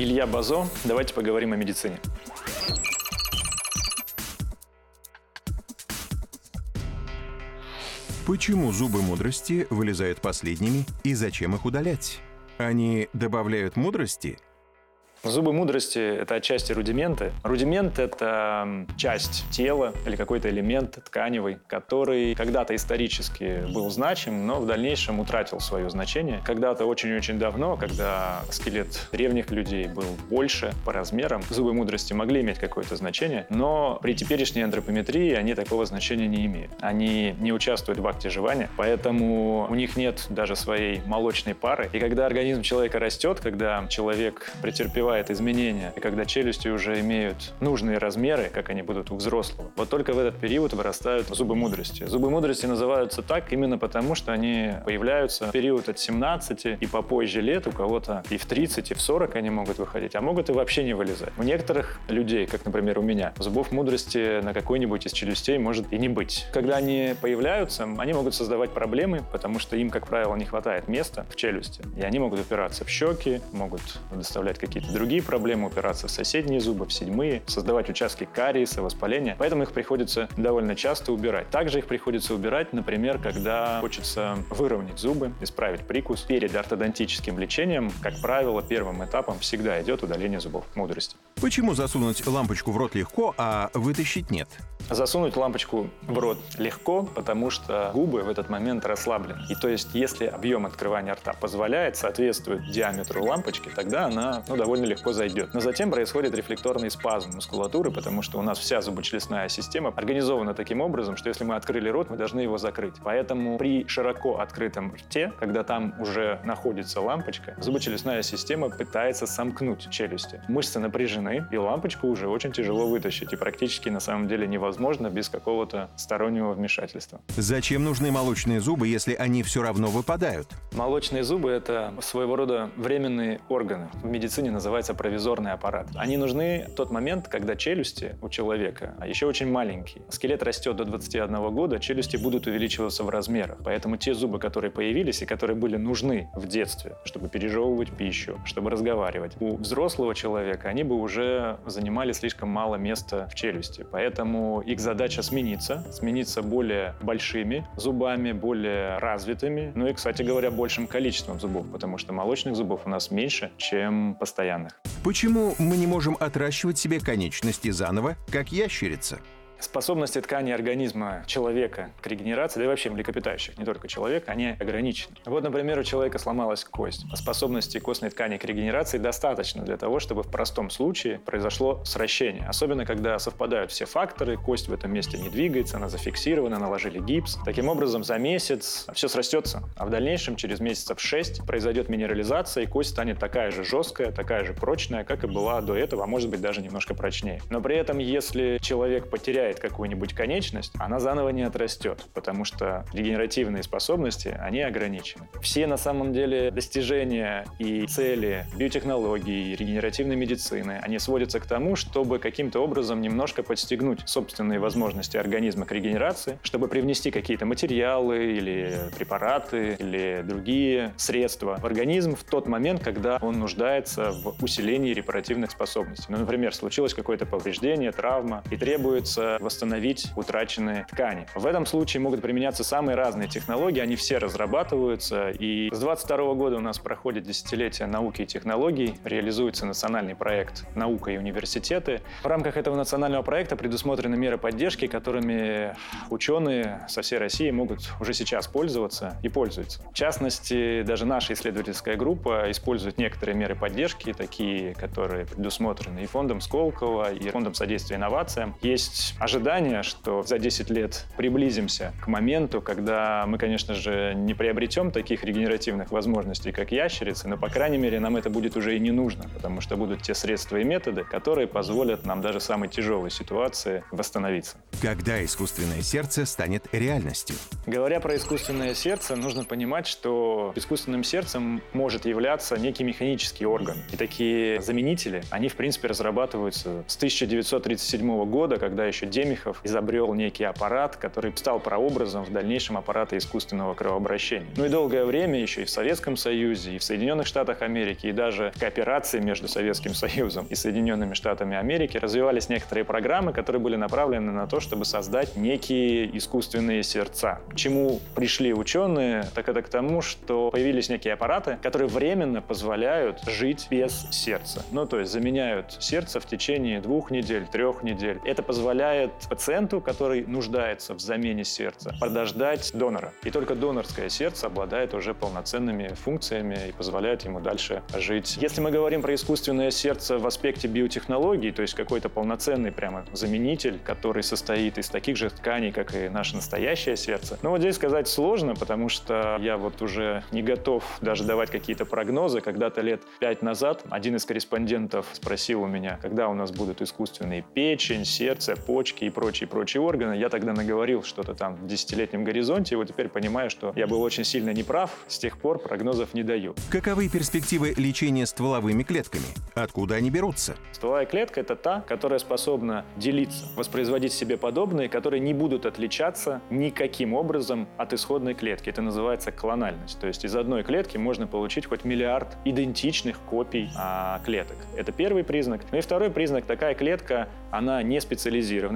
Илья Базо. Давайте поговорим о медицине. Почему зубы мудрости вылезают последними и зачем их удалять? Они добавляют мудрости – Зубы мудрости — это отчасти рудименты. Рудимент — это часть тела или какой-то элемент тканевый, который когда-то исторически был значим, но в дальнейшем утратил свое значение. Когда-то очень-очень давно, когда скелет древних людей был больше по размерам, зубы мудрости могли иметь какое-то значение, но при теперешней антропометрии они такого значения не имеют. Они не участвуют в акте жевания, поэтому у них нет даже своей молочной пары. И когда организм человека растет, когда человек претерпевает претерпевает изменения, и когда челюсти уже имеют нужные размеры, как они будут у взрослого, вот только в этот период вырастают зубы мудрости. Зубы мудрости называются так именно потому, что они появляются в период от 17 и попозже лет, у кого-то и в 30, и в 40 они могут выходить, а могут и вообще не вылезать. У некоторых людей, как, например, у меня, зубов мудрости на какой-нибудь из челюстей может и не быть. Когда они появляются, они могут создавать проблемы, потому что им, как правило, не хватает места в челюсти, и они могут упираться в щеки, могут доставлять какие-то другие проблемы, упираться в соседние зубы, в седьмые, создавать участки кариеса, воспаления. Поэтому их приходится довольно часто убирать. Также их приходится убирать, например, когда хочется выровнять зубы, исправить прикус. Перед ортодонтическим лечением, как правило, первым этапом всегда идет удаление зубов мудрости. Почему засунуть лампочку в рот легко, а вытащить нет? Засунуть лампочку в рот легко, потому что губы в этот момент расслаблены. И то есть, если объем открывания рта позволяет, соответствует диаметру лампочки, тогда она ну, довольно легко зайдет. Но затем происходит рефлекторный спазм мускулатуры, потому что у нас вся зубочелюстная система организована таким образом, что если мы открыли рот, мы должны его закрыть. Поэтому при широко открытом рте, когда там уже находится лампочка, зубочелюстная система пытается сомкнуть челюсти. Мышцы напряжены, и лампочку уже очень тяжело вытащить, и практически на самом деле невозможно возможно без какого-то стороннего вмешательства. Зачем нужны молочные зубы, если они все равно выпадают? Молочные зубы – это своего рода временные органы. В медицине называется провизорный аппарат. Они нужны в тот момент, когда челюсти у человека а еще очень маленькие. Скелет растет до 21 года, челюсти будут увеличиваться в размерах. Поэтому те зубы, которые появились и которые были нужны в детстве, чтобы пережевывать пищу, чтобы разговаривать, у взрослого человека они бы уже занимали слишком мало места в челюсти. Поэтому их задача смениться, смениться более большими зубами, более развитыми, ну и, кстати говоря, большим количеством зубов, потому что молочных зубов у нас меньше, чем постоянных. Почему мы не можем отращивать себе конечности заново, как ящерица? Способности ткани организма человека к регенерации, да и вообще млекопитающих, не только человека, они ограничены. Вот, например, у человека сломалась кость. Способности костной ткани к регенерации достаточно для того, чтобы в простом случае произошло сращение. Особенно, когда совпадают все факторы, кость в этом месте не двигается, она зафиксирована, наложили гипс. Таким образом, за месяц все срастется, а в дальнейшем, через месяцев 6, произойдет минерализация, и кость станет такая же жесткая, такая же прочная, как и была до этого, а может быть даже немножко прочнее. Но при этом, если человек потеряет потеряет какую-нибудь конечность, она заново не отрастет, потому что регенеративные способности, они ограничены. Все на самом деле достижения и цели биотехнологий, регенеративной медицины, они сводятся к тому, чтобы каким-то образом немножко подстегнуть собственные возможности организма к регенерации, чтобы привнести какие-то материалы или препараты или другие средства в организм в тот момент, когда он нуждается в усилении репаративных способностей. Ну, например, случилось какое-то повреждение, травма, и требуется восстановить утраченные ткани. В этом случае могут применяться самые разные технологии, они все разрабатываются, и с 22 года у нас проходит десятилетие науки и технологий, реализуется национальный проект «Наука и университеты». В рамках этого национального проекта предусмотрены меры поддержки, которыми ученые со всей России могут уже сейчас пользоваться и пользуются. В частности, даже наша исследовательская группа использует некоторые меры поддержки, такие, которые предусмотрены и фондом Сколково, и фондом содействия инновациям. Есть ожидание, что за 10 лет приблизимся к моменту, когда мы, конечно же, не приобретем таких регенеративных возможностей, как ящерицы, но, по крайней мере, нам это будет уже и не нужно, потому что будут те средства и методы, которые позволят нам даже в самой тяжелой ситуации восстановиться. Когда искусственное сердце станет реальностью? Говоря про искусственное сердце, нужно понимать, что искусственным сердцем может являться некий механический орган. И такие заменители, они, в принципе, разрабатываются с 1937 года, когда еще Темихов изобрел некий аппарат, который стал прообразом в дальнейшем аппарата искусственного кровообращения. Ну и долгое время еще и в Советском Союзе, и в Соединенных Штатах Америки, и даже кооперации между Советским Союзом и Соединенными Штатами Америки развивались некоторые программы, которые были направлены на то, чтобы создать некие искусственные сердца. К чему пришли ученые, так это к тому, что появились некие аппараты, которые временно позволяют жить без сердца. Ну, то есть заменяют сердце в течение двух недель, трех недель. Это позволяет пациенту, который нуждается в замене сердца, подождать донора. И только донорское сердце обладает уже полноценными функциями и позволяет ему дальше жить. Если мы говорим про искусственное сердце в аспекте биотехнологий, то есть какой-то полноценный прямо заменитель, который состоит из таких же тканей, как и наше настоящее сердце, ну вот здесь сказать сложно, потому что я вот уже не готов даже давать какие-то прогнозы. Когда-то лет пять назад один из корреспондентов спросил у меня, когда у нас будут искусственные печень, сердце, почки и прочие-прочие органы. Я тогда наговорил что-то там в десятилетнем горизонте, и вот теперь понимаю, что я был очень сильно неправ, с тех пор прогнозов не даю. Каковы перспективы лечения стволовыми клетками? Откуда они берутся? Стволовая клетка – это та, которая способна делиться, воспроизводить себе подобные, которые не будут отличаться никаким образом от исходной клетки. Это называется клональность. То есть из одной клетки можно получить хоть миллиард идентичных копий а, клеток. Это первый признак. Ну и второй признак – такая клетка, она не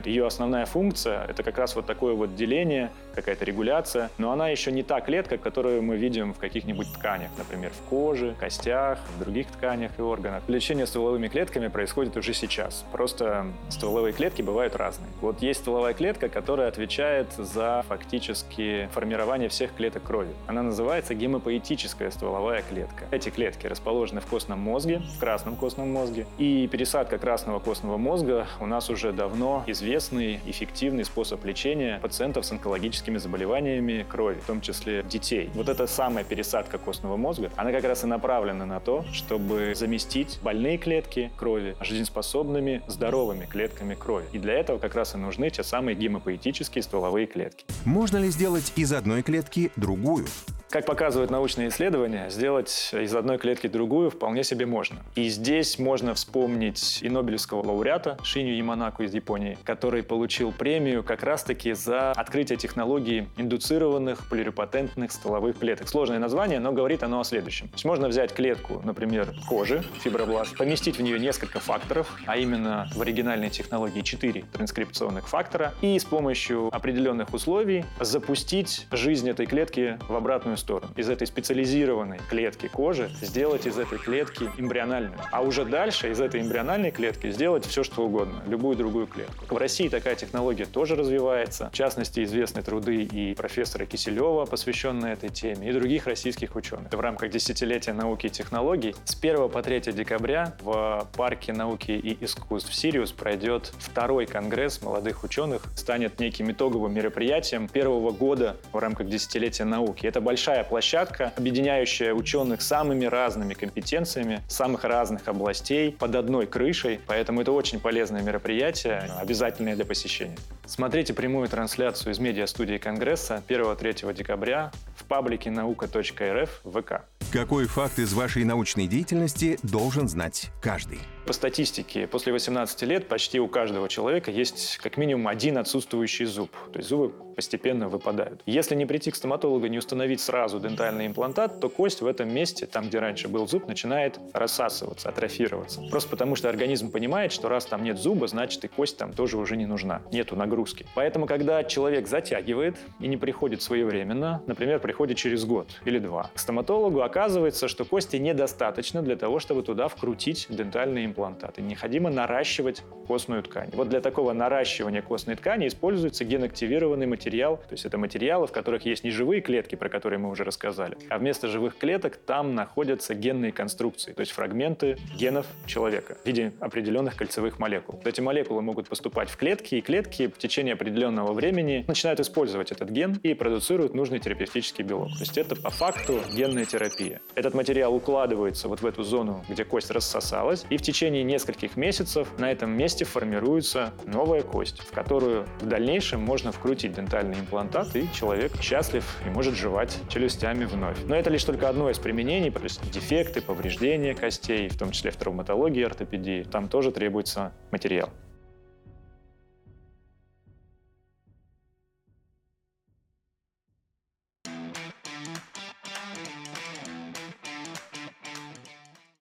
специализированная. Ее основная функция – это как раз вот такое вот деление, какая-то регуляция, но она еще не та клетка, которую мы видим в каких-нибудь тканях, например, в коже, костях, в других тканях и органах. Лечение стволовыми клетками происходит уже сейчас. Просто стволовые клетки бывают разные. Вот есть стволовая клетка, которая отвечает за фактически формирование всех клеток крови. Она называется гемопоэтическая стволовая клетка. Эти клетки расположены в костном мозге, в красном костном мозге, и пересадка красного костного мозга у нас уже давно известный эффективный способ лечения пациентов с онкологическими заболеваниями крови, в том числе детей. Вот эта самая пересадка костного мозга, она как раз и направлена на то, чтобы заместить больные клетки крови жизнеспособными, здоровыми клетками крови. И для этого как раз и нужны те самые гемопоэтические стволовые клетки. Можно ли сделать из одной клетки другую? Как показывают научные исследования, сделать из одной клетки другую вполне себе можно. И здесь можно вспомнить и Нобелевского лауреата Шиню Яманаку из Японии, который получил премию как раз-таки за открытие технологии индуцированных полирепатентных стволовых клеток. Сложное название, но говорит оно о следующем. То есть можно взять клетку, например, кожи, фибробласт, поместить в нее несколько факторов, а именно в оригинальной технологии 4 транскрипционных фактора, и с помощью определенных условий запустить жизнь этой клетки в обратную сторону. Из этой специализированной клетки кожи сделать из этой клетки эмбриональную. А уже дальше из этой эмбриональной клетки сделать все, что угодно, любую другую клетку. В России такая технология тоже развивается. В частности, известны труды и профессора Киселева, посвященные этой теме, и других российских ученых. В рамках десятилетия науки и технологий с 1 по 3 декабря в Парке науки и искусств Сириус пройдет второй конгресс молодых ученых. Станет неким итоговым мероприятием первого года в рамках десятилетия науки. Это большая большая площадка, объединяющая ученых самыми разными компетенциями, самых разных областей под одной крышей. Поэтому это очень полезное мероприятие, обязательное для посещения. Смотрите прямую трансляцию из медиа-студии Конгресса 1-3 декабря в паблике наука.рф ВК. Какой факт из вашей научной деятельности должен знать каждый? По статистике, после 18 лет почти у каждого человека есть как минимум один отсутствующий зуб. То есть зубы постепенно выпадают. Если не прийти к стоматологу, не установить сразу дентальный имплантат, то кость в этом месте, там, где раньше был зуб, начинает рассасываться, атрофироваться. Просто потому, что организм понимает, что раз там нет зуба, значит и кость там тоже уже не нужна. Нету нагрузки. Поэтому, когда человек затягивает и не приходит своевременно, например, приходит через год или два, к стоматологу оказывается, что кости недостаточно для того, чтобы туда вкрутить дентальный имплантат имплантаты. Необходимо наращивать костную ткань. Вот для такого наращивания костной ткани используется генактивированный материал. То есть это материалы, в которых есть не живые клетки, про которые мы уже рассказали, а вместо живых клеток там находятся генные конструкции, то есть фрагменты генов человека в виде определенных кольцевых молекул. Эти молекулы могут поступать в клетки, и клетки в течение определенного времени начинают использовать этот ген и продуцируют нужный терапевтический белок. То есть это по факту генная терапия. Этот материал укладывается вот в эту зону, где кость рассосалась, и в течение течение нескольких месяцев на этом месте формируется новая кость, в которую в дальнейшем можно вкрутить дентальный имплантат, и человек счастлив и может жевать челюстями вновь. Но это лишь только одно из применений, то есть дефекты, повреждения костей, в том числе в травматологии, ортопедии, там тоже требуется материал.